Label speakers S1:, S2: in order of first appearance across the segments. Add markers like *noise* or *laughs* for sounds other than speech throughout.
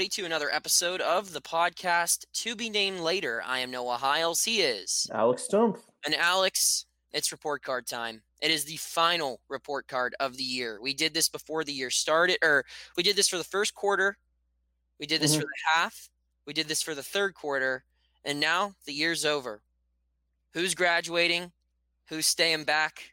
S1: everybody, to another episode of the podcast To Be Named Later. I am Noah Hiles. He is
S2: Alex Stumpf.
S1: And Alex, it's report card time. It is the final report card of the year. We did this before the year started, or we did this for the first quarter. We did this mm-hmm. for the half. We did this for the third quarter. And now the year's over. Who's graduating? Who's staying back?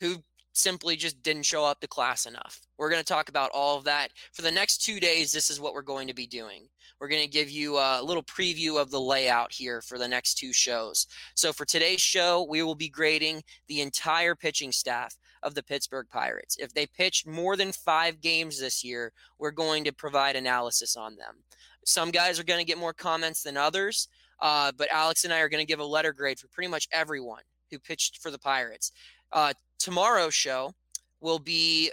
S1: Who simply just didn't show up to class enough. We're going to talk about all of that. For the next two days, this is what we're going to be doing. We're going to give you a little preview of the layout here for the next two shows. So, for today's show, we will be grading the entire pitching staff of the Pittsburgh Pirates. If they pitched more than five games this year, we're going to provide analysis on them. Some guys are going to get more comments than others, uh, but Alex and I are going to give a letter grade for pretty much everyone who pitched for the Pirates. Uh, tomorrow's show will be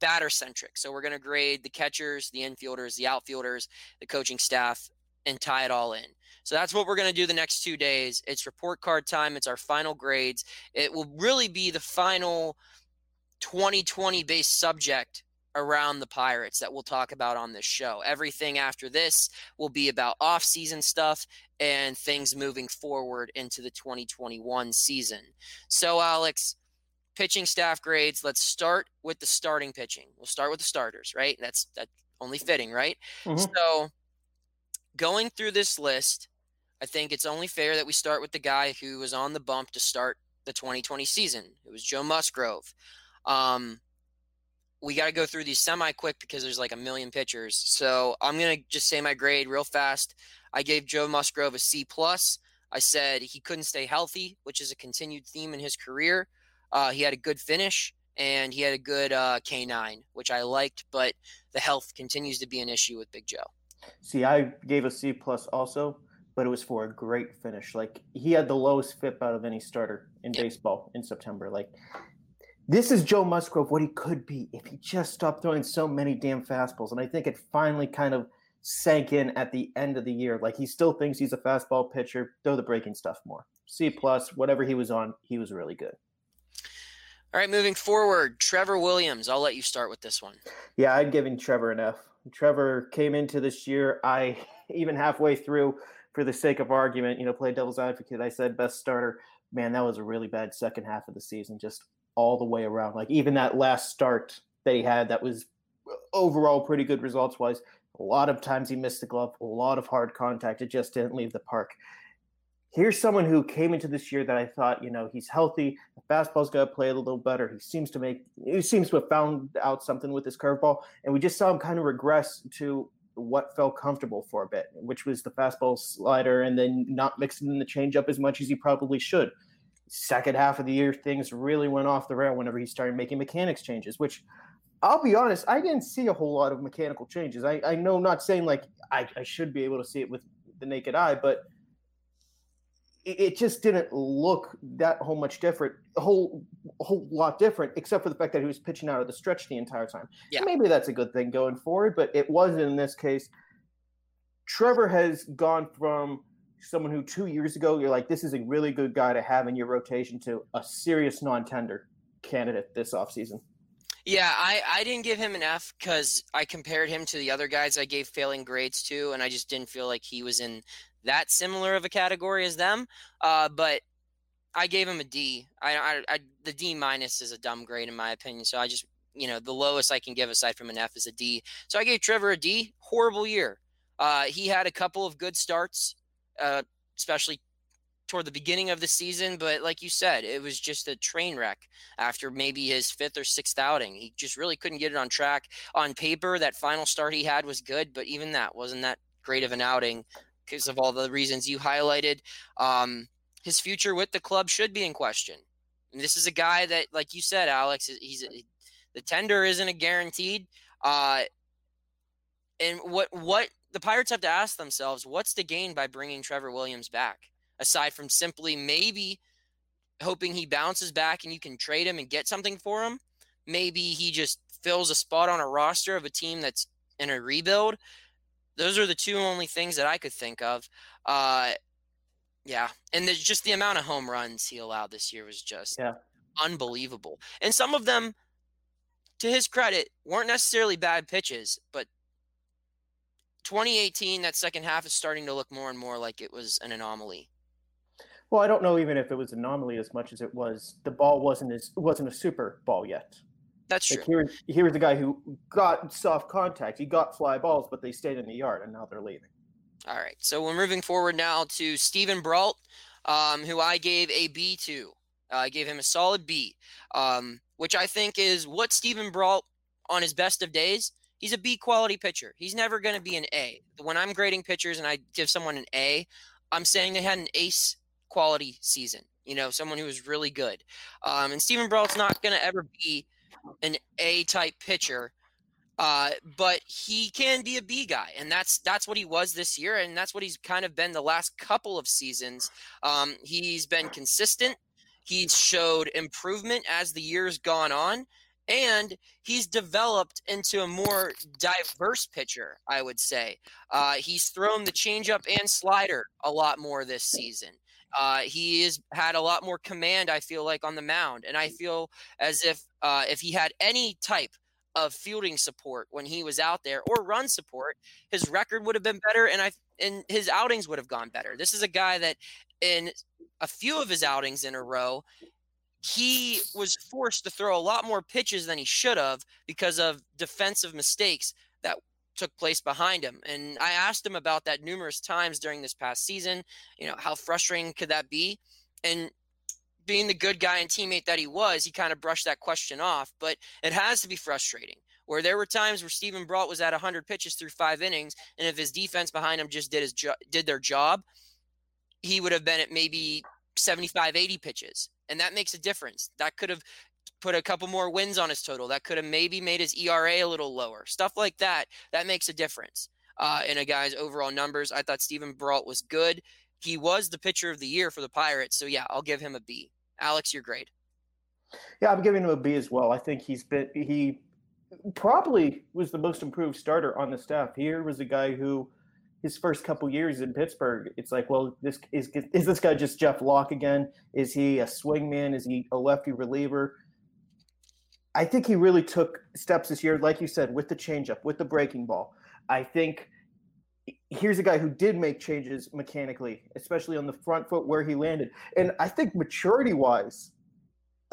S1: batter centric. So we're going to grade the catchers, the infielders, the outfielders, the coaching staff, and tie it all in. So that's what we're going to do the next two days. It's report card time. It's our final grades. It will really be the final 2020 based subject around the Pirates that we'll talk about on this show. Everything after this will be about off-season stuff and things moving forward into the 2021 season. So Alex, pitching staff grades. Let's start with the starting pitching. We'll start with the starters, right? That's that's only fitting, right? Mm-hmm. So going through this list, I think it's only fair that we start with the guy who was on the bump to start the 2020 season. It was Joe Musgrove. Um, we got to go through these semi quick because there's like a million pitchers. So I'm gonna just say my grade real fast. I gave Joe Musgrove a C plus. I said he couldn't stay healthy, which is a continued theme in his career. Uh, he had a good finish and he had a good uh, K9, which I liked, but the health continues to be an issue with Big Joe.
S2: See, I gave a C plus also, but it was for a great finish. Like he had the lowest FIP out of any starter in yep. baseball in September. Like this is Joe Musgrove, what he could be if he just stopped throwing so many damn fastballs. And I think it finally kind of sank in at the end of the year. Like he still thinks he's a fastball pitcher, throw the breaking stuff more. C plus, whatever he was on, he was really good.
S1: All right, moving forward, Trevor Williams. I'll let you start with this one.
S2: Yeah, I'm giving Trevor an F. Trevor came into this year, I *laughs* even halfway through, for the sake of argument, you know, play devil's advocate, I said best starter. Man, that was a really bad second half of the season, just all the way around. Like even that last start that he had, that was uh, overall pretty good results wise. A lot of times he missed the glove, a lot of hard contact. It just didn't leave the park here's someone who came into this year that I thought, you know, he's healthy. The fastball's got to play a little better. He seems to make, he seems to have found out something with his curveball, and we just saw him kind of regress to what felt comfortable for a bit, which was the fastball slider, and then not mixing in the changeup as much as he probably should. Second half of the year, things really went off the rail whenever he started making mechanics changes, which I'll be honest, I didn't see a whole lot of mechanical changes. I, I know, not saying like I, I should be able to see it with the naked eye, but it just didn't look that whole much different, a whole a whole lot different, except for the fact that he was pitching out of the stretch the entire time. Yeah. maybe that's a good thing going forward, but it wasn't in this case. Trevor has gone from someone who two years ago you're like, this is a really good guy to have in your rotation to a serious non-tender candidate this offseason.
S1: Yeah, I, I didn't give him an F because I compared him to the other guys I gave failing grades to, and I just didn't feel like he was in that similar of a category as them. Uh, but I gave him a D. I, I, I the D minus is a dumb grade in my opinion. So I just you know the lowest I can give aside from an F is a D. So I gave Trevor a D. Horrible year. Uh, he had a couple of good starts, uh, especially toward the beginning of the season. But like you said, it was just a train wreck after maybe his fifth or sixth outing. He just really couldn't get it on track. On paper, that final start he had was good, but even that wasn't that great of an outing because of all the reasons you highlighted. Um, his future with the club should be in question. And this is a guy that, like you said, Alex, he's the tender isn't a guaranteed. Uh, and what what the Pirates have to ask themselves: What's the gain by bringing Trevor Williams back, aside from simply maybe hoping he bounces back and you can trade him and get something for him? Maybe he just fills a spot on a roster of a team that's in a rebuild those are the two only things that I could think of. Uh, yeah, and there's just the amount of home runs he allowed this year was just yeah. unbelievable. And some of them, to his credit, weren't necessarily bad pitches, but 2018, that second half is starting to look more and more like it was an anomaly.
S2: Well, I don't know even if it was anomaly as much as it was the ball wasn't as wasn't a super ball yet.
S1: That's true.
S2: Like here, here's the guy who got soft contact. He got fly balls, but they stayed in the yard, and now they're leaving.
S1: All right. So we're moving forward now to Steven Brault, um, who I gave a B to. Uh, I gave him a solid B, um, which I think is what Steven Brault on his best of days. He's a B quality pitcher. He's never going to be an A. When I'm grading pitchers and I give someone an A, I'm saying they had an ace quality season. You know, someone who was really good. Um, and Steven Brault's not going to ever be an A type pitcher uh, but he can be a B guy, and that's that's what he was this year, and that's what he's kind of been the last couple of seasons. Um, he's been consistent. He's showed improvement as the years gone on, and he's developed into a more diverse pitcher. I would say uh, he's thrown the changeup and slider a lot more this season. Uh, he has had a lot more command. I feel like on the mound, and I feel as if uh, if he had any type of fielding support when he was out there or run support, his record would have been better and I and his outings would have gone better. This is a guy that in a few of his outings in a row, he was forced to throw a lot more pitches than he should have because of defensive mistakes that took place behind him. And I asked him about that numerous times during this past season. You know, how frustrating could that be? And being the good guy and teammate that he was, he kind of brushed that question off. But it has to be frustrating. Where there were times where Steven Brault was at 100 pitches through five innings, and if his defense behind him just did his jo- did their job, he would have been at maybe 75, 80 pitches, and that makes a difference. That could have put a couple more wins on his total. That could have maybe made his ERA a little lower. Stuff like that. That makes a difference uh, in a guy's overall numbers. I thought Steven Brault was good he was the pitcher of the year for the Pirates. So yeah, I'll give him a B. Alex, your grade.
S2: Yeah, I'm giving him a B as well. I think he's been he probably was the most improved starter on the staff. Here was a guy who his first couple years in Pittsburgh, it's like, well, this is is this guy just Jeff Locke again? Is he a swingman? Is he a lefty reliever? I think he really took steps this year, like you said, with the changeup, with the breaking ball. I think here's a guy who did make changes mechanically, especially on the front foot where he landed. And I think maturity wise,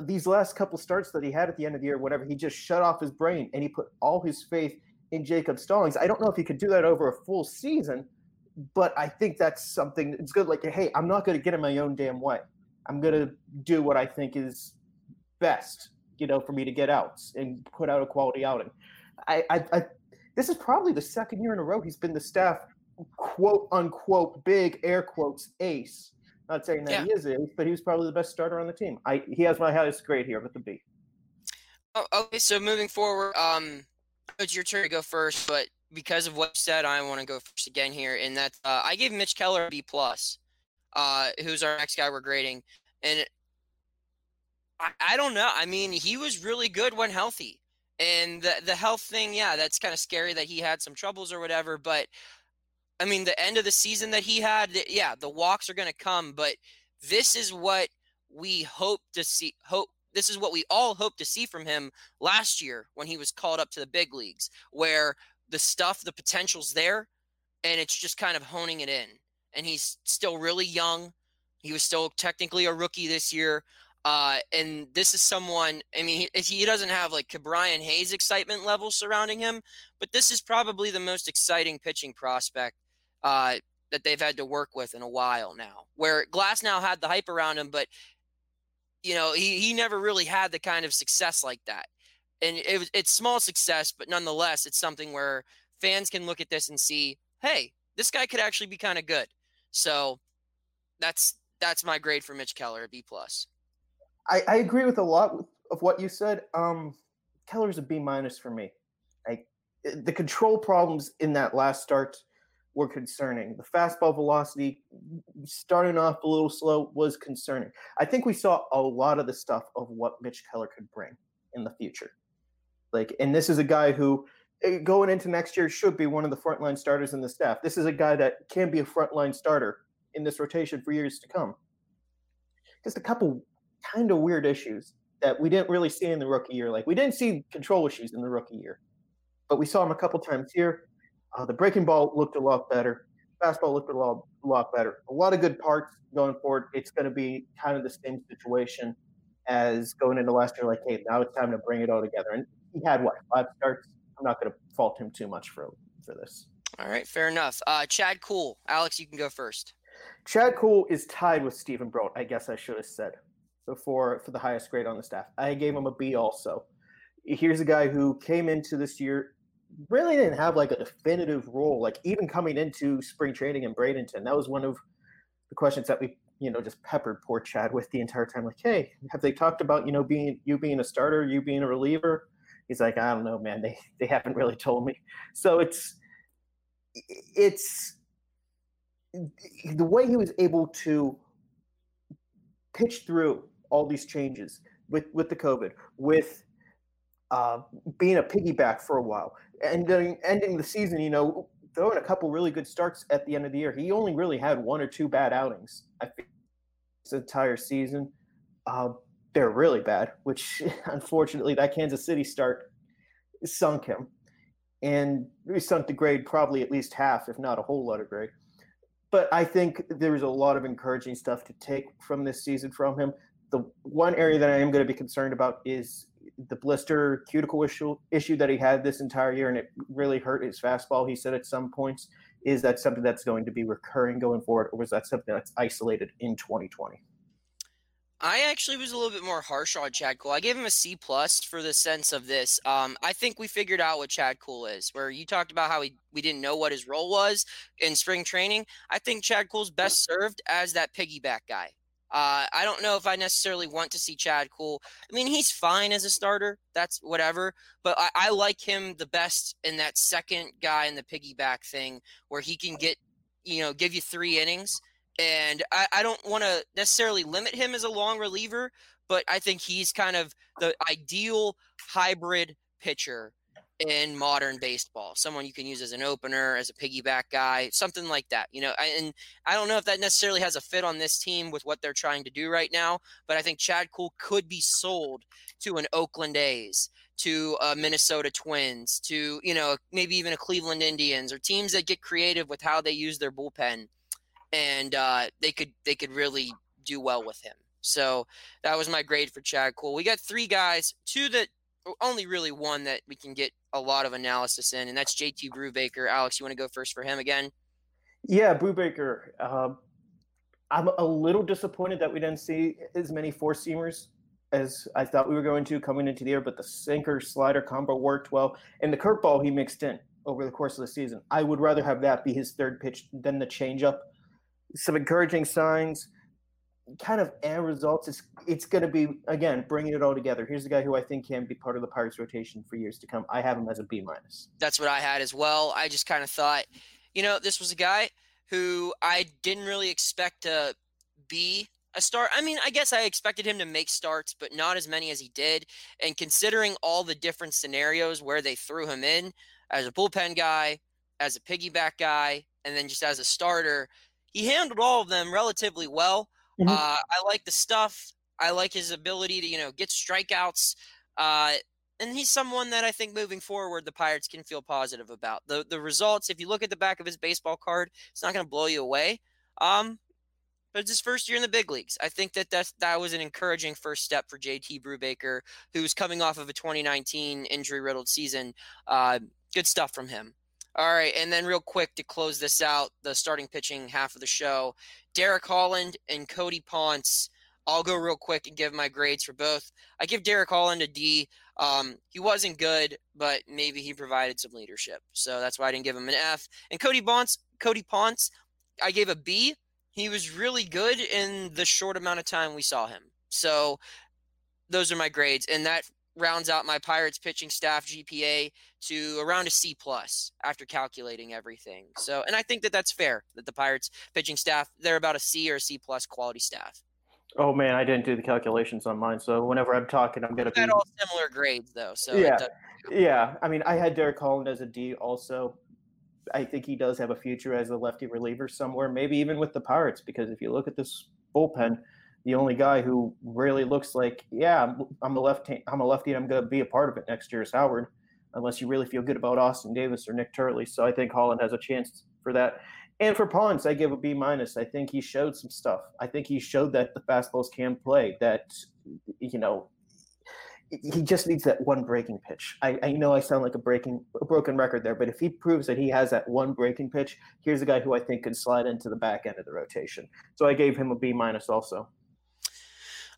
S2: these last couple starts that he had at the end of the year, whatever, he just shut off his brain and he put all his faith in Jacob Stallings. I don't know if he could do that over a full season, but I think that's something it's good. Like, hey, I'm not going to get in my own damn way. I'm going to do what I think is best, you know, for me to get out and put out a quality outing. I, I, I this is probably the second year in a row he's been the staff quote unquote big air quotes ace. Not saying that yeah. he is ace, but he was probably the best starter on the team. I he has my highest grade here with the B.
S1: Oh, okay, so moving forward, um, it's your turn to go first, but because of what you said, I want to go first again here. And that uh, I gave Mitch Keller a B plus, uh, who's our next guy we're grading, and I, I don't know. I mean, he was really good when healthy. And the the health thing, yeah, that's kind of scary that he had some troubles or whatever. But I mean, the end of the season that he had, yeah, the walks are going to come. But this is what we hope to see. Hope this is what we all hope to see from him last year when he was called up to the big leagues, where the stuff, the potential's there, and it's just kind of honing it in. And he's still really young. He was still technically a rookie this year. Uh, and this is someone, I mean, he, he doesn't have like Ke'Bryan Hayes excitement level surrounding him, but this is probably the most exciting pitching prospect uh, that they've had to work with in a while now. Where Glasnow had the hype around him, but you know he he never really had the kind of success like that. And it it's small success, but nonetheless, it's something where fans can look at this and see, hey, this guy could actually be kind of good. So that's that's my grade for Mitch Keller, B plus.
S2: I, I agree with a lot of what you said. Um, Keller's a B minus for me. Like the control problems in that last start were concerning. The fastball velocity starting off a little slow was concerning. I think we saw a lot of the stuff of what Mitch Keller could bring in the future. Like, and this is a guy who eh, going into next year should be one of the frontline starters in the staff. This is a guy that can be a frontline starter in this rotation for years to come. Just a couple kind of weird issues that we didn't really see in the rookie year. Like we didn't see control issues in the rookie year, but we saw them a couple times here. Uh, the breaking ball looked a lot better. Fastball looked a lot, a lot better. A lot of good parts going forward. It's going to be kind of the same situation as going into last year. Like, hey, now it's time to bring it all together. And he had what five starts. I'm not going to fault him too much for for this.
S1: All right, fair enough. Uh, Chad Kuhl, Alex, you can go first.
S2: Chad Kuhl is tied with Steven Brault. I guess I should have said before for the highest grade on the staff. I gave him a B also. Here's a guy who came into this year really didn't have like a definitive role. Like even coming into spring training in Bradenton, that was one of the questions that we you know just peppered poor Chad with the entire time. Like, hey, have they talked about you know being you being a starter, you being a reliever? He's like, I don't know, man. They they haven't really told me. So it's it's the way he was able to pitch through all these changes with with the COVID, with uh, being a piggyback for a while, and ending the season, you know, throwing a couple really good starts at the end of the year. He only really had one or two bad outings. I think this entire season. Uh, they're really bad, which *laughs* unfortunately that Kansas City start sunk him, and we sunk the grade probably at least half, if not a whole lot of grade. But I think there's a lot of encouraging stuff to take from this season from him. The one area that I am going to be concerned about is the blister cuticle issue issue that he had this entire year, and it really hurt his fastball. He said at some points, is that something that's going to be recurring going forward, or was that something that's isolated in 2020?
S1: I actually was a little bit more harsh on Chad Kuhl. I gave him a C plus for the sense of this. Um, I think we figured out what Chad Kuhl is. Where you talked about how he, we didn't know what his role was in spring training. I think Chad Kuhl's best served as that piggyback guy. Uh, I don't know if I necessarily want to see Chad Kuhl. I mean, he's fine as a starter. That's whatever. But I, I like him the best in that second guy in the piggyback thing where he can get, you know, give you three innings. And I, I don't want to necessarily limit him as a long reliever, but I think he's kind of the ideal hybrid pitcher in modern baseball. Someone you can use as an opener, as a piggyback guy, something like that. You know, and I don't know if that necessarily has a fit on this team with what they're trying to do right now, but I think Chad Kuhl could be sold to an Oakland A's, to a Minnesota Twins, to you know maybe even a Cleveland Indians or teams that get creative with how they use their bullpen, and uh, they could they could really do well with him. So that was my grade for Chad Kuhl. We got three guys, two that only really one that we can get a lot of analysis in, and that's JT Brubaker. Alex, you want to go first for him again?
S2: Yeah, Brubaker. Uh, I'm a little disappointed that we didn't see as many four seamers as I thought we were going to coming into the year, but the sinker slider combo worked well, and the curveball he mixed in over the course of the season. I would rather have that be his third pitch than the changeup. Some encouraging signs kind of end results, it's it's going to be again bringing it all together. Here's the guy who I think can be part of the Pirates rotation for years to come. I have him as a B minus.
S1: That's what I had as well. I just kind of thought, you know, this was a guy who I didn't really expect to be a start. I mean, I guess I expected him to make starts, but not as many as he did. And considering all the different scenarios where they threw him in as a bullpen guy, as a piggyback guy, and then just as a starter, he handled all of them relatively well. Mm-hmm. Uh, I like the stuff. I like his ability to, you know, get strikeouts. Uh, and he's someone that I think moving forward the Pirates can feel positive about. The the results, if you look at the back of his baseball card, it's not going to blow you away. Um, but it's his first year in the big leagues. I think that that that was an encouraging first step for JT Brubaker, who's coming off of a 2019 injury riddled season. Uh, good stuff from him. All right, and then real quick to close this out, the starting pitching half of the show, Derek Holland and Cody Ponce. I'll go real quick and give my grades for both. I give Derek Holland a D. Um, he wasn't good, but maybe he provided some leadership, so that's why I didn't give him an F. And Cody Ponce, Cody Ponce, I gave a B. He was really good in the short amount of time we saw him. So those are my grades, and that rounds out my Pirates pitching staff GPA to around a C plus after calculating everything. So, and I think that that's fair that the Pirates pitching staff they're about a C or a C plus quality staff.
S2: Oh man, I didn't do the calculations on mine, so whenever I'm talking, I'm gonna
S1: be all similar grades though. So
S2: yeah, yeah. I mean, I had Derek Holland as a D also. I think he does have a future as a lefty reliever somewhere, maybe even with the Pirates, because if you look at this bullpen, the only guy who really looks like, yeah, I'm, a lefty, I'm a lefty, I'm going to be a part of it next year is Howard. unless you really feel good about Austin Davis or Nik Turley. So I think Holland has a chance for that. And for Ponce, I give a B minus. I think he showed some stuff. I think he showed that the fastballs can play. That you know, he just needs that one breaking pitch. I, I know I sound like a breaking a broken record there, but if he proves that he has that one breaking pitch, here's a guy who I think can slide into the back end of the rotation. So I gave him a B minus also.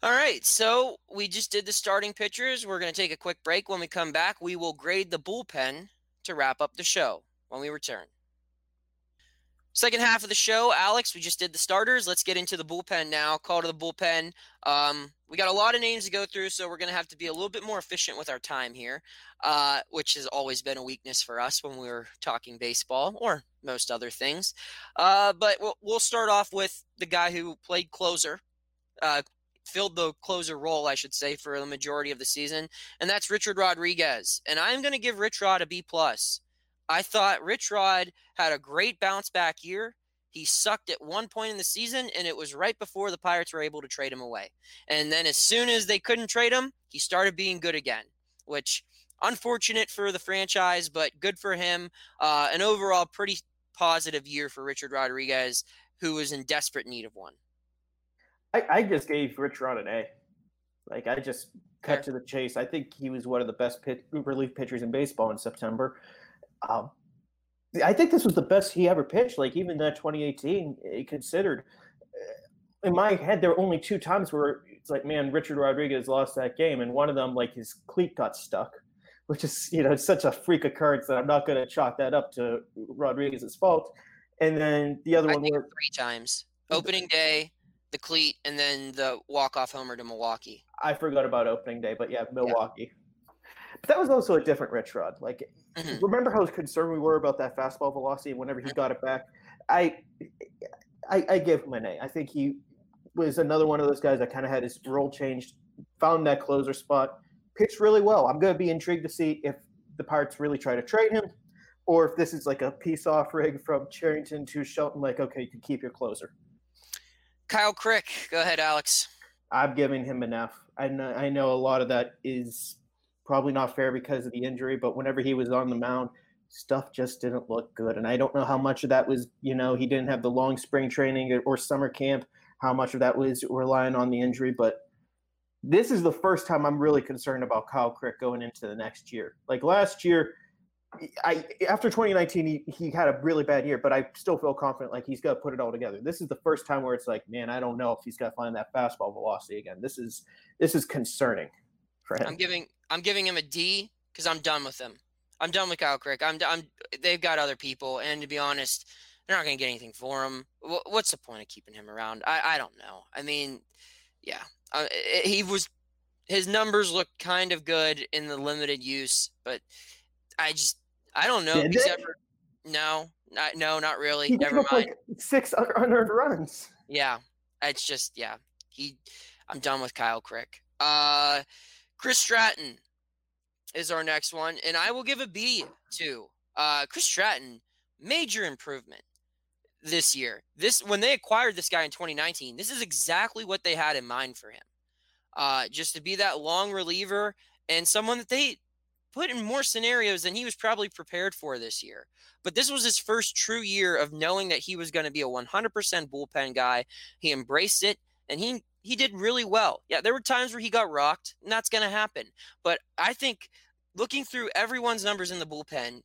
S1: All right, so we just did the starting pitchers. We're going to take a quick break. When we come back, we will grade the bullpen to wrap up the show when we return. Second half of the show, Alex, we just did the starters. Let's get into the bullpen now. Call to the bullpen. Um, we got a lot of names to go through, so we're going to have to be a little bit more efficient with our time here, uh, which has always been a weakness for us when we were talking baseball or most other things. Uh, but we'll, we'll, start off with the guy who played closer, uh, filled the closer role, I should say, for the majority of the season, and that's Richard Rodriguez. And I'm going to give Rich Rod a B plus. I thought Rich Rod had a great bounce back year. He sucked at one point in the season, and it was right before the Pirates were able to trade him away. And then as soon as they couldn't trade him, he started being good again, which unfortunate for the franchise, but good for him. Uh, an overall pretty positive year for Richard Rodriguez, who was in desperate need of one.
S2: I, I just gave Rich Rod an A. Like I just cut to the chase. I think he was one of the best pit, relief pitchers in baseball in September. Um, I think this was the best he ever pitched. Like even that 2018, he considered. Uh, in my head, there were only two times where it's like, man, Richard Rodriguez lost that game, and one of them, like his cleat got stuck, which is you know such a freak occurrence that I'm not going to chalk that up to Rodriguez's fault. And then the other
S1: I
S2: one, were,
S1: three times: opening day, the cleat, and then the walk off homer to Milwaukee.
S2: I forgot about opening day, but yeah, Milwaukee. Yeah. But that was also a different Rich Rod. Like, mm-hmm. remember how concerned we were about that fastball velocity whenever he got it back? I, I, I give him an A. I think he was another one of those guys that kind of had his role changed, found that closer spot, pitched really well. I'm going to be intrigued to see if the Pirates really try to trade him, or if this is like a piece off rig from Cherington to Shelton. Like, okay, you can keep your closer.
S1: Kyle Crick, go ahead, Alex.
S2: I'm giving him an F. I know, I know a lot of that is probably not fair because of the injury, but whenever he was on the mound, stuff just didn't look good. And I don't know how much of that was, you know, he didn't have the long spring training or summer camp, how much of that was relying on the injury. But this is the first time I'm really concerned about Kyle Crick going into the next year. Like last year, I after 2019 he, he had a really bad year, but I still feel confident like he's to put it all together. This is the first time where it's like, man, I don't know if he's to find that fastball velocity again. This is this is concerning for him.
S1: I'm giving I'm giving him a D because I'm done with him. I'm done with Kyle Crick. I'm, I'm they've got other people, and to be honest, they're not going to get anything for him. What's the point of keeping him around? I, I don't know. I mean, yeah, uh, he was his numbers look kind of good in the limited use, but I just I don't know if he's ever. No, not, no, not really.
S2: He
S1: Never mind. Like
S2: six unearned runs.
S1: Yeah, it's just yeah. He, I'm done with Kyle Crick. Uh, Chris Stratton is our next one, and I will give a B to uh, Chris Stratton. Major improvement this year. This when they acquired this guy in 2019, this is exactly what they had in mind for him. Uh, just to be that long reliever and someone that they put in more scenarios than he was probably prepared for this year. But this was his first true year of knowing that he was going to be a 100% bullpen guy. He embraced it and he he did really well. Yeah, there were times where he got rocked, and that's going to happen. But I think looking through everyone's numbers in the bullpen,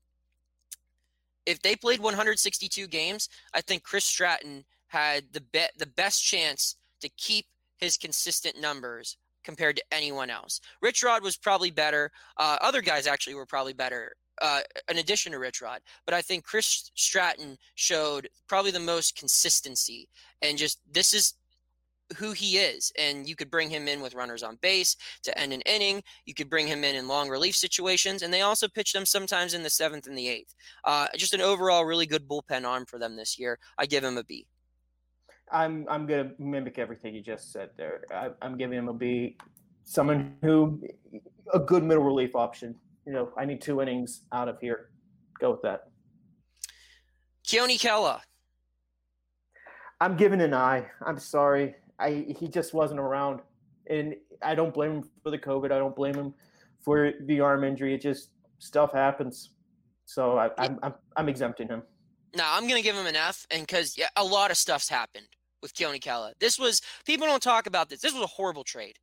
S1: if they played 162 games, I think Chris Stratton had the be- the best chance to keep his consistent numbers compared to anyone else. Rich Rod was probably better. Uh, other guys actually were probably better. Uh, in addition to Rich Rod, but I think Chris Stratton showed probably the most consistency, and just this is who he is. And you could bring him in with runners on base to end an inning. You could bring him in in long relief situations. And they also pitch them sometimes in the seventh and the eighth. Uh, just an overall really good bullpen arm for them this year. I give him a B.
S2: I'm I'm gonna mimic everything you just said there. I, I'm giving him a B. Someone who a good middle relief option. You know, I need two innings out of here. Go with that.
S1: Keone Kela.
S2: I'm giving an I. I'm sorry. I he just wasn't around, and I don't blame him for the COVID. I don't blame him for the arm injury. It just stuff happens. So I, I'm, I'm I'm exempting him.
S1: No, I'm gonna give him an F, and because yeah, a lot of stuff's happened with Keone Kela. This was people don't talk about this. This was a horrible trade.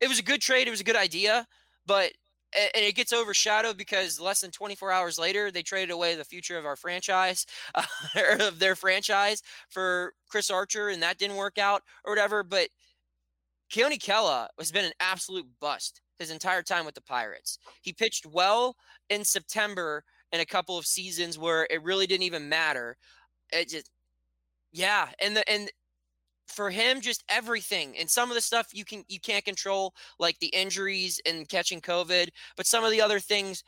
S1: It was a good trade. It was a good idea, but and it gets overshadowed because less than 24 hours later they traded away the future of our franchise *laughs* uh, of their franchise for Chris Archer and that didn't work out or whatever but Keone Kela has been an absolute bust his entire time with the Pirates. He pitched well in September in a couple of seasons where it really didn't even matter. It just yeah, and the and for him just everything and some of the stuff you can you can't control like the injuries and catching covid but some of the other things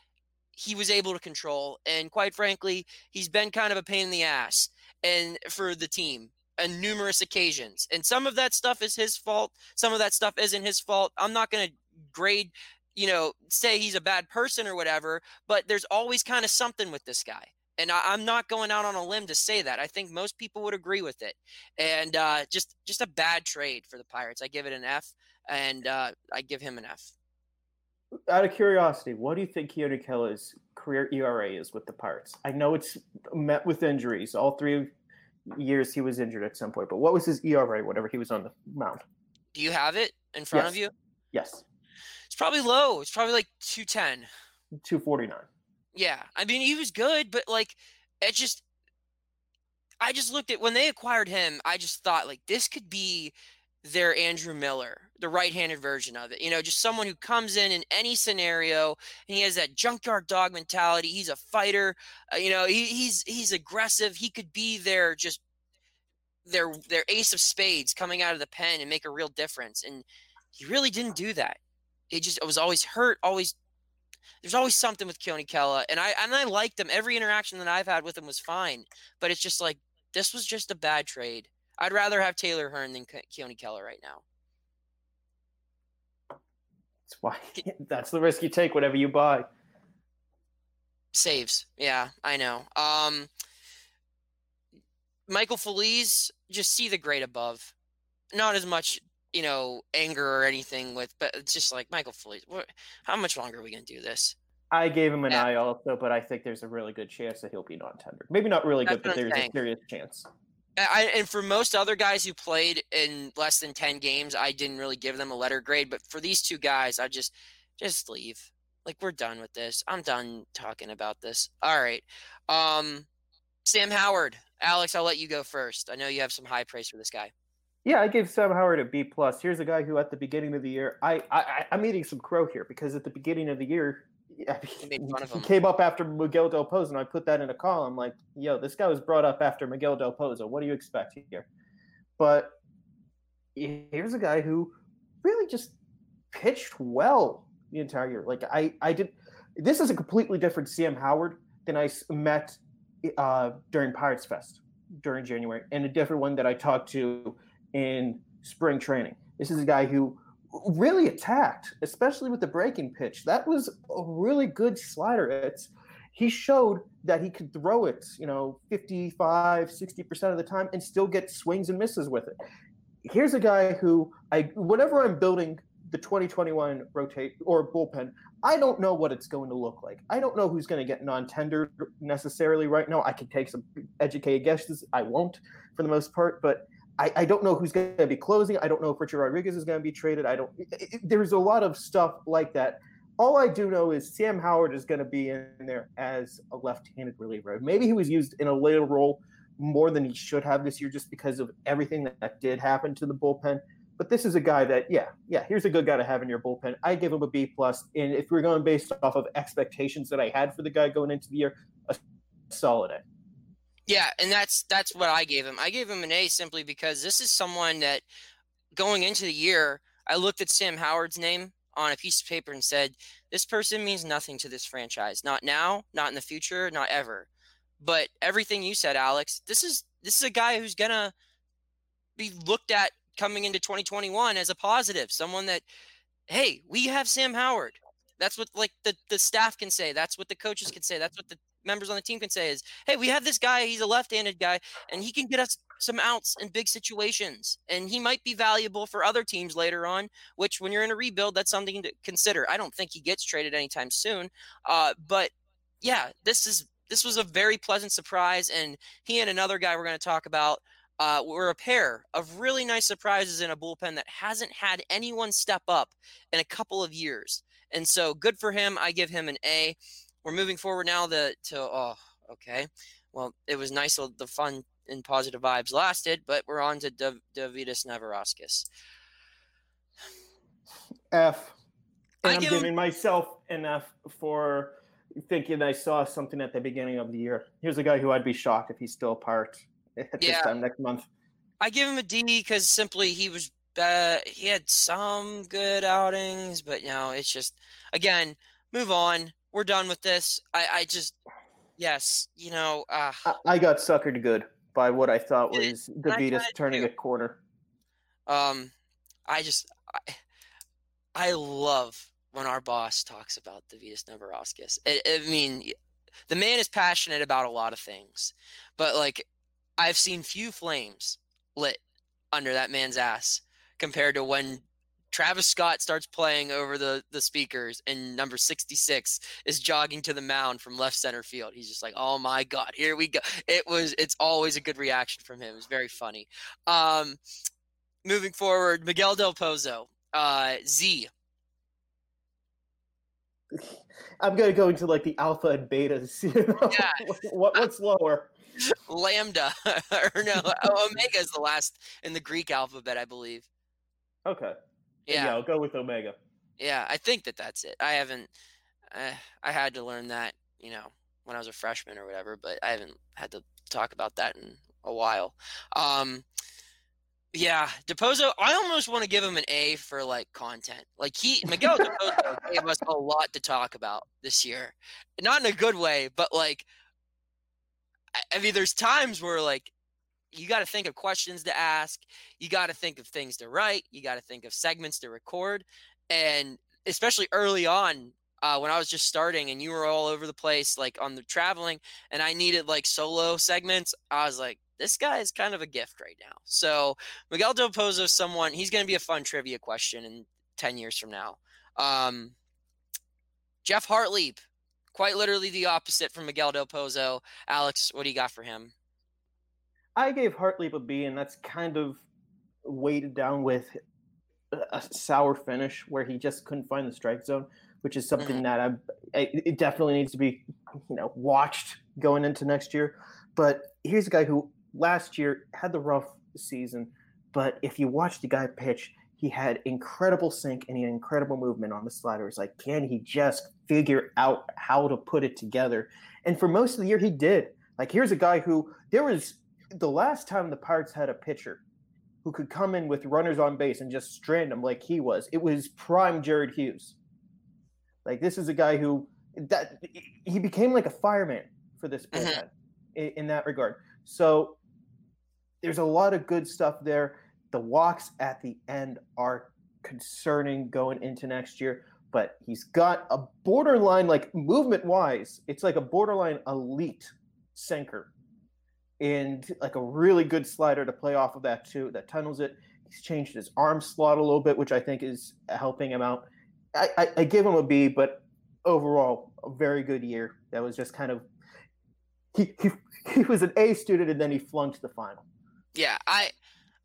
S1: he was able to control and quite frankly he's been kind of a pain in the ass and for the team on numerous occasions and some of that stuff is his fault some of that stuff isn't his fault i'm not going to grade you know say he's a bad person or whatever but there's always kind of something with this guy and I, am not going out on a limb to say that. I think most people would agree with it. And uh, just just a bad trade for the Pirates. I give it an F, and uh, I give him an F.
S2: Out of curiosity, what do you think Keone Kela's career ERA is with the Pirates? I know it's met with injuries. All three years he was injured at some point, but what was his ERA whenever he was on the mound?
S1: Do you have it in front
S2: yes.
S1: of you?
S2: Yes.
S1: It's probably low. It's probably like 210.
S2: 249.
S1: Yeah, I mean he was good, but like it just I just looked at when they acquired him, I just thought like this could be their Andrew Miller, the right-handed version of it. You know, just someone who comes in in any scenario and he has that junkyard dog mentality. He's a fighter. Uh, you know, he, he's he's aggressive. He could be their just their their ace of spades coming out of the pen and make a real difference. And he really didn't do that. Just it was always hurt, always there's always something with Keone Kela, and I and I liked him. Every interaction that I've had with him was fine, but it's just like this was just a bad trade. I'd rather have Taylor Hearn than Keone Kela right now.
S2: That's why. *laughs* That's the risk you take. Whatever you buy.
S1: Saves. Yeah, I know. Um, Michael Feliz, just see the grade above. Not as much you know, anger or anything with, but it's just like Michael Feliz. What, how much longer are we going to do this?
S2: I gave him an yeah. eye also, but I think there's a really good chance that he'll be non-tender. Maybe not really That's good, but there's saying. a serious chance.
S1: I, and for most other guys who played in less than 10 games, I didn't really give them a letter grade. But for these two guys, I just, just leave. Like, we're done with this. I'm done talking about this. All right. Um, Sam Howard. Alex, I'll let you go first. I know you have some high praise for this guy.
S2: Yeah, I gave Sam Howard a B plus. Here's a guy who, at the beginning of the year, I, I I'm eating some crow here because at the beginning of the year, *laughs* he, he came up after Miguel Del Pozo, and I put that in a column like, yo, this guy was brought up after Miguel Del Pozo. What do you expect here? But here's a guy who really just pitched well the entire year. Like I, I did. This is a completely different Sam Howard than I met uh, during Pirates Fest during January, and a different one that I talked to in spring training. This is a guy who really attacked, especially with the breaking pitch. That was a really good slider. It's he showed that he could throw it, you know, 55, 60% of the time and still get swings and misses with it. Here's a guy who I whenever I'm building the 2021 rotate or bullpen, I don't know what it's going to look like. I don't know who's going to get non-tender necessarily right now. I can take some educated guesses. I won't for the most part, but I, I don't know who's going to be closing. I don't know if Richard Rodriguez is going to be traded. I don't. It, it, there's a lot of stuff like that. All I do know is Sam Howard is going to be in there as a left-handed reliever. Maybe he was used in a later role more than he should have this year, just because of everything that, that did happen to the bullpen. But this is a guy that, yeah, yeah, here's a good guy to have in your bullpen. I give him a B plus, and if we're going based off of expectations that I had for the guy going into the year, a solid A.
S1: Yeah, and that's that's what I gave him. I gave him an A simply because this is someone that going into the year, I looked at Sam Howard's name on a piece of paper and said, "This person means nothing to this franchise. Not now, not in the future, not ever." But everything you said, Alex, this is this is a guy who's gonna be looked at coming into 2021 as a positive, someone that, hey, we have Sam Howard. That's what like the the staff can say. That's what the coaches can say. That's what the members on the team can say is, "Hey, we have this guy. He's a left-handed guy, and he can get us some outs in big situations, and he might be valuable for other teams later on. Which, when you're in a rebuild, that's something to consider. I don't think he gets traded anytime soon, uh, but yeah, this is this was a very pleasant surprise, and he and another guy we're going to talk about uh, were a pair of really nice surprises in a bullpen that hasn't had anyone step up in a couple of years. And so good for him. I give him an A. We're moving forward now to, to oh, okay. Well, it was nice. The fun and positive vibes lasted, but we're on to Dav- Dovydas Neverauskas.
S2: F. And I'm giving him- myself an F for thinking I saw something at the beginning of the year. Here's a guy who I'd be shocked if he's still part *laughs* at yeah. this time next month.
S1: I give him a D because simply he was uh, he had some good outings, but you know it's just again move on. We're done with this. I, I just yes, you know. Uh,
S2: I, I got suckered good by what I thought was Dovydas turning a corner.
S1: Um, I just I, I love when our boss talks about Dovydas Neverauskas. I, I mean, the man is passionate about a lot of things, but like I've seen few flames lit under that man's ass compared to when Travis Scott starts playing over the the speakers and number 66 is jogging to the mound from left center field. He's just like, "Oh my god, here we go." It was it's always a good reaction from him. It's very funny. Um moving forward, Miguel Del Pozo, uh Z. *laughs*
S2: I'm going to go into like the alpha and betas, *laughs* you know? Yeah. *laughs* what what's lower?
S1: Lambda or no, Omega is the last in the Greek alphabet, I believe.
S2: Okay. Yeah. I'll go with Omega.
S1: Yeah, I think that that's it. I haven't. Uh, I had to learn that, you know, when I was a freshman or whatever, but I haven't had to talk about that in a while. Um, yeah, Depozo. I almost want to give him an A for like content. Like he, Miguel Depozo *laughs* gave us a lot to talk about this year, not in a good way, but like, I mean, there's times where like you got to think of questions to ask. You got to think of things to write. You got to think of segments to record. And especially early on, uh, when I was just starting and you were all over the place, like on the traveling, and I needed like solo segments, I was like, this guy is kind of a gift right now. So Miguel Del Pozo is someone, he's going to be a fun trivia question in 10 years from now. Um, Geoff Hartlieb, quite literally the opposite from Miguel Del Pozo. Alex, what do you got for him?
S2: I gave Hartlieb a B, and that's kind of weighted down with a sour finish where he just couldn't find the strike zone, which is something mm-hmm. that I, it definitely needs to be, you know, watched going into next year. But here's a guy who last year had the rough season, but if you watch the guy pitch, he had incredible sink and he had incredible movement on the slider. It's like, can he just figure out how to put it together? And for most of the year, he did. Like, here's a guy who there was the last time the Pirates had a pitcher who could come in with runners on base and just strand them like he was, it was prime Jared Hughes. Like this is a guy who that he became like a fireman for this mm-hmm. in, in that regard. So there's a lot of good stuff there. The walks at the end are concerning going into next year, but he's got a borderline, like movement wise, it's like a borderline elite sinker and like a really good slider to play off of that too that tunnels it. He's changed his arm slot a little bit, which I think is helping him out. I, I, I give him a B, but overall, a very good year. That was just kind of he, he he was an A student and then he flunked the final.
S1: Yeah, I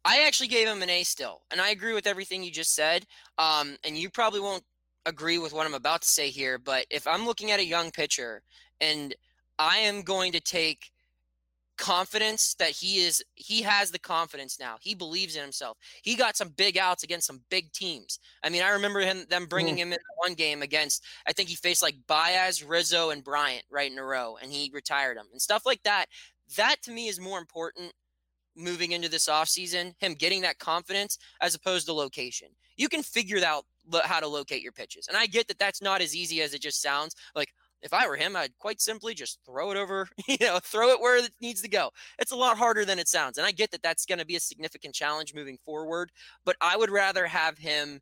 S1: I actually gave him an A still, and I agree with everything you just said. Um, and you probably won't agree with what I'm about to say here, but if I'm looking at a young pitcher and I am going to take confidence that he is he has the confidence now. He believes in himself. He got some big outs against some big teams. I mean i remember him them bringing mm. him in one game against i think he faced like baez rizzo and bryant right in a row and he retired him and stuff like that. That to me is more important moving into this offseason him getting that confidence as opposed to location. You can figure out how to locate your pitches and i get that that's not as easy as it just sounds. Like if I were him, I'd quite simply just throw it over, *laughs* you know, throw it where it needs to go. It's a lot harder than it sounds. And I get that that's going to be a significant challenge moving forward, but I would rather have him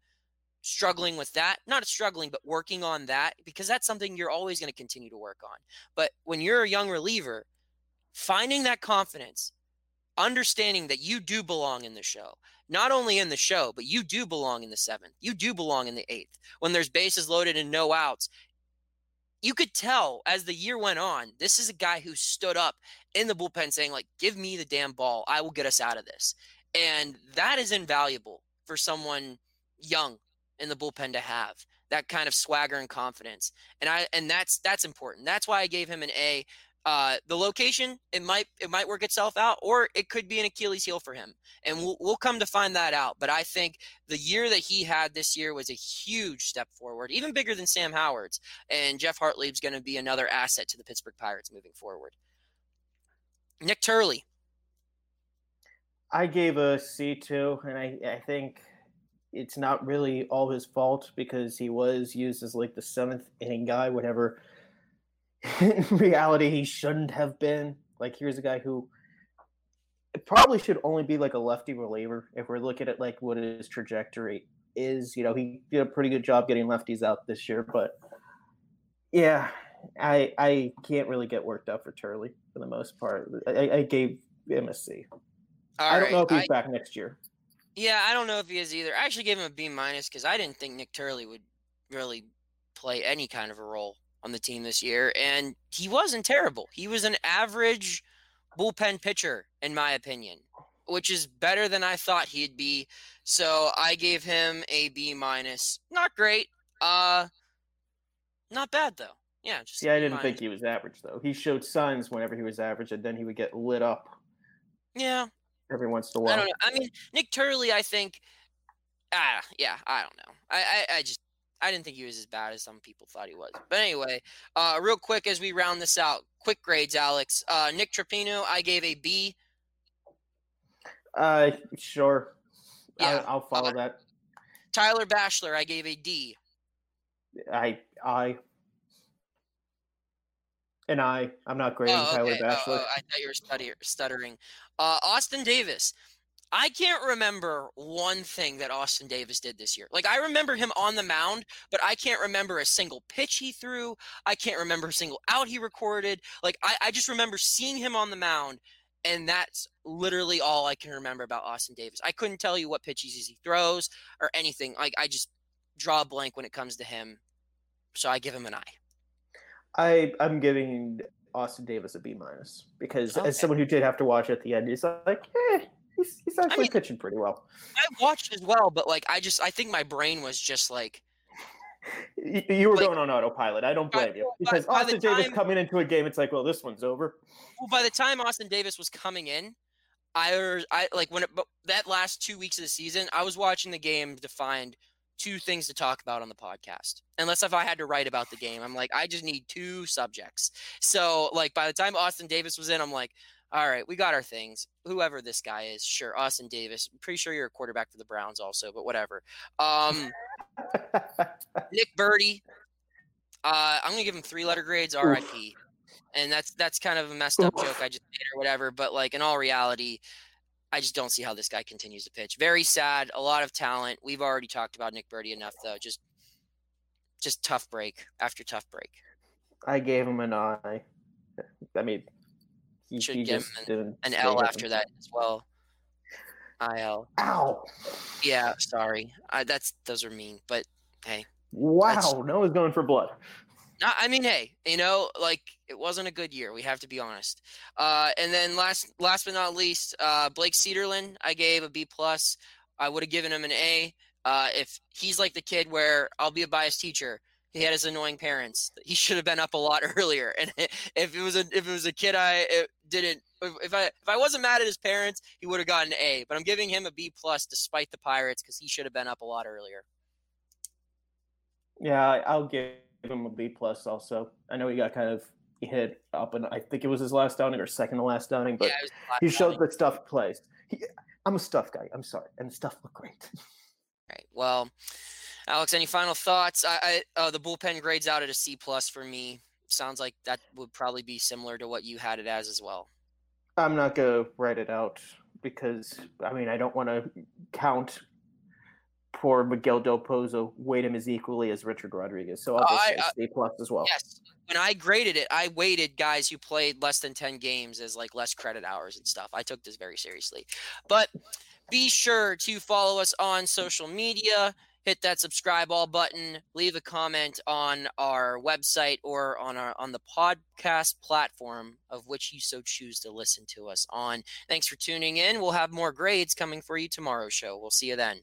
S1: struggling with that. Not struggling, but working on that because that's something you're always going to continue to work on. But when you're a young reliever, finding that confidence, understanding that you do belong in the show, not only in the show, but you do belong in the seventh, you do belong in the eighth. When there's bases loaded and no outs, you could tell as the year went on, this is a guy who stood up in the bullpen saying, like, give me the damn ball. I will get us out of this. And that is invaluable for someone young in the bullpen to have that kind of swagger and confidence. And I and that's that's important. That's why I gave him an A. Uh, the location it might it might work itself out, or it could be an Achilles heel for him, and we'll we'll come to find that out. But I think the year that he had this year was a huge step forward, even bigger than Sam Howard's. And Geoff Hartlieb's going to be another asset to the Pittsburgh Pirates moving forward. Nik Turley.
S2: I gave a C two, and I I think it's not really all his fault because he was used as like the seventh inning guy, whatever. In *laughs* reality, he shouldn't have been. Like, here's a guy who probably should only be like a lefty reliever if we're looking at like what his trajectory is. You know, he did a pretty good job getting lefties out this year, but yeah, I I can't really get worked up for Turley for the most part. I, I gave him a C. All I don't right. know if he's I, back next year.
S1: Yeah, I don't know if he is either. I actually gave him a B minus because I didn't think Nik Turley would really play any kind of a role on the team this year, and he wasn't terrible. He was an average bullpen pitcher, in my opinion, which is better than I thought he'd be. So I gave him a B minus. Not great. Uh, not bad though. Yeah.
S2: just yeah, I didn't think he was average though. He showed signs whenever he was average, and then he would get lit up.
S1: Yeah,
S2: every once in a while. I
S1: don't know. I mean, Nik Turley, I think. Ah, yeah, I don't know. I, I, I just, I didn't think he was as bad as some people thought he was. But anyway, uh, real quick as we round this out, quick grades, Alex. Uh, Nick Tropeano, I gave a B.
S2: Uh, sure. Yeah, I, will follow uh, that.
S1: Tyler Bashlor, I gave a D.
S2: I, I. And I, I'm not grading oh, okay. Tyler Bashlor.
S1: Oh, oh, I thought you were stuttering. Uh, Austin Davis. I can't remember one thing that Austin Davis did this year. Like I remember him on the mound, but I can't remember a single pitch he threw. I can't remember a single out he recorded. Like I, I just remember seeing him on the mound, and that's literally all I can remember about Austin Davis. I couldn't tell you what pitches he throws or anything. Like I just draw a blank when it comes to him. So I give him an I.
S2: I I'm giving Austin Davis a B minus because okay. as someone who did have to watch at the end, he's like, eh, he's, he's actually I mean, pitching pretty well.
S1: I watched as well, but like I just I think my brain was just like
S2: you were like, going on autopilot. I don't blame you because by, by Austin time, Davis coming into a game, it's like, well, this one's over.
S1: Well, by the time Austin Davis was coming in, I, I like when it, that last two weeks of the season, I was watching the game to find two things to talk about on the podcast. Unless if I had to write about the game, I'm like, I just need two subjects. So like by the time Austin Davis was in, I'm like, all right, we got our things. Whoever this guy is, sure, Austin Davis. I'm pretty sure you're a quarterback for the Browns also, but whatever. Um, *laughs* Nick Burdi. Uh, I'm gonna give him three letter grades, R.I.P. And that's that's kind of a messed up joke I just made or whatever. But like in all reality, I just don't see how this guy continues to pitch. Very sad. A lot of talent. We've already talked about Nick Burdi enough, though. Just, just tough break after tough break.
S2: I gave him an eye. I mean,
S1: he, should he give him an, an L after him. that as well. IL.
S2: Ow.
S1: Yeah, sorry. I, that's those are mean, but hey.
S2: Wow, no one's going for blood.
S1: I mean, hey, you know, like it wasn't a good year. We have to be honest. Uh, and then last, last but not least, uh, Blake Cederlind, I gave a B plus. I would have given him an A. Uh, if he's like the kid where I'll be a biased teacher, he had his annoying parents. He should have been up a lot *laughs* earlier. And if it was a if it was a kid I didn't if I if I wasn't mad at his parents, he would have gotten an A. But I'm giving him a B plus despite the Pirates because he should have been up a lot earlier.
S2: Yeah, I'll give him a B plus. Also, I know he got kind of hit up, and I think it was his last outing or second to last outing, but yeah, he showed outing. that stuff plays. He, I'm a stuff guy. I'm sorry, and stuff looked great. *laughs*
S1: right. Well, Alex, any final thoughts? I, I uh, the bullpen grades out at a C plus for me. Sounds like that would probably be similar to what you had it as as well.
S2: I'm not gonna write it out because I mean I don't want to count poor Miguel Del Pozo weight him as equally as Richard Rodriguez. So I'll just say I, C plus as well.
S1: Yes. When I graded it, I weighted guys who played less than 10 games as like less credit hours and stuff. I took this very seriously. But be sure to follow us on social media hit that subscribe all button, leave a comment on our website or on our on the podcast platform of which you so choose to listen to us on. Thanks for tuning in. We'll have more grades coming for you tomorrow's show. We'll see you then.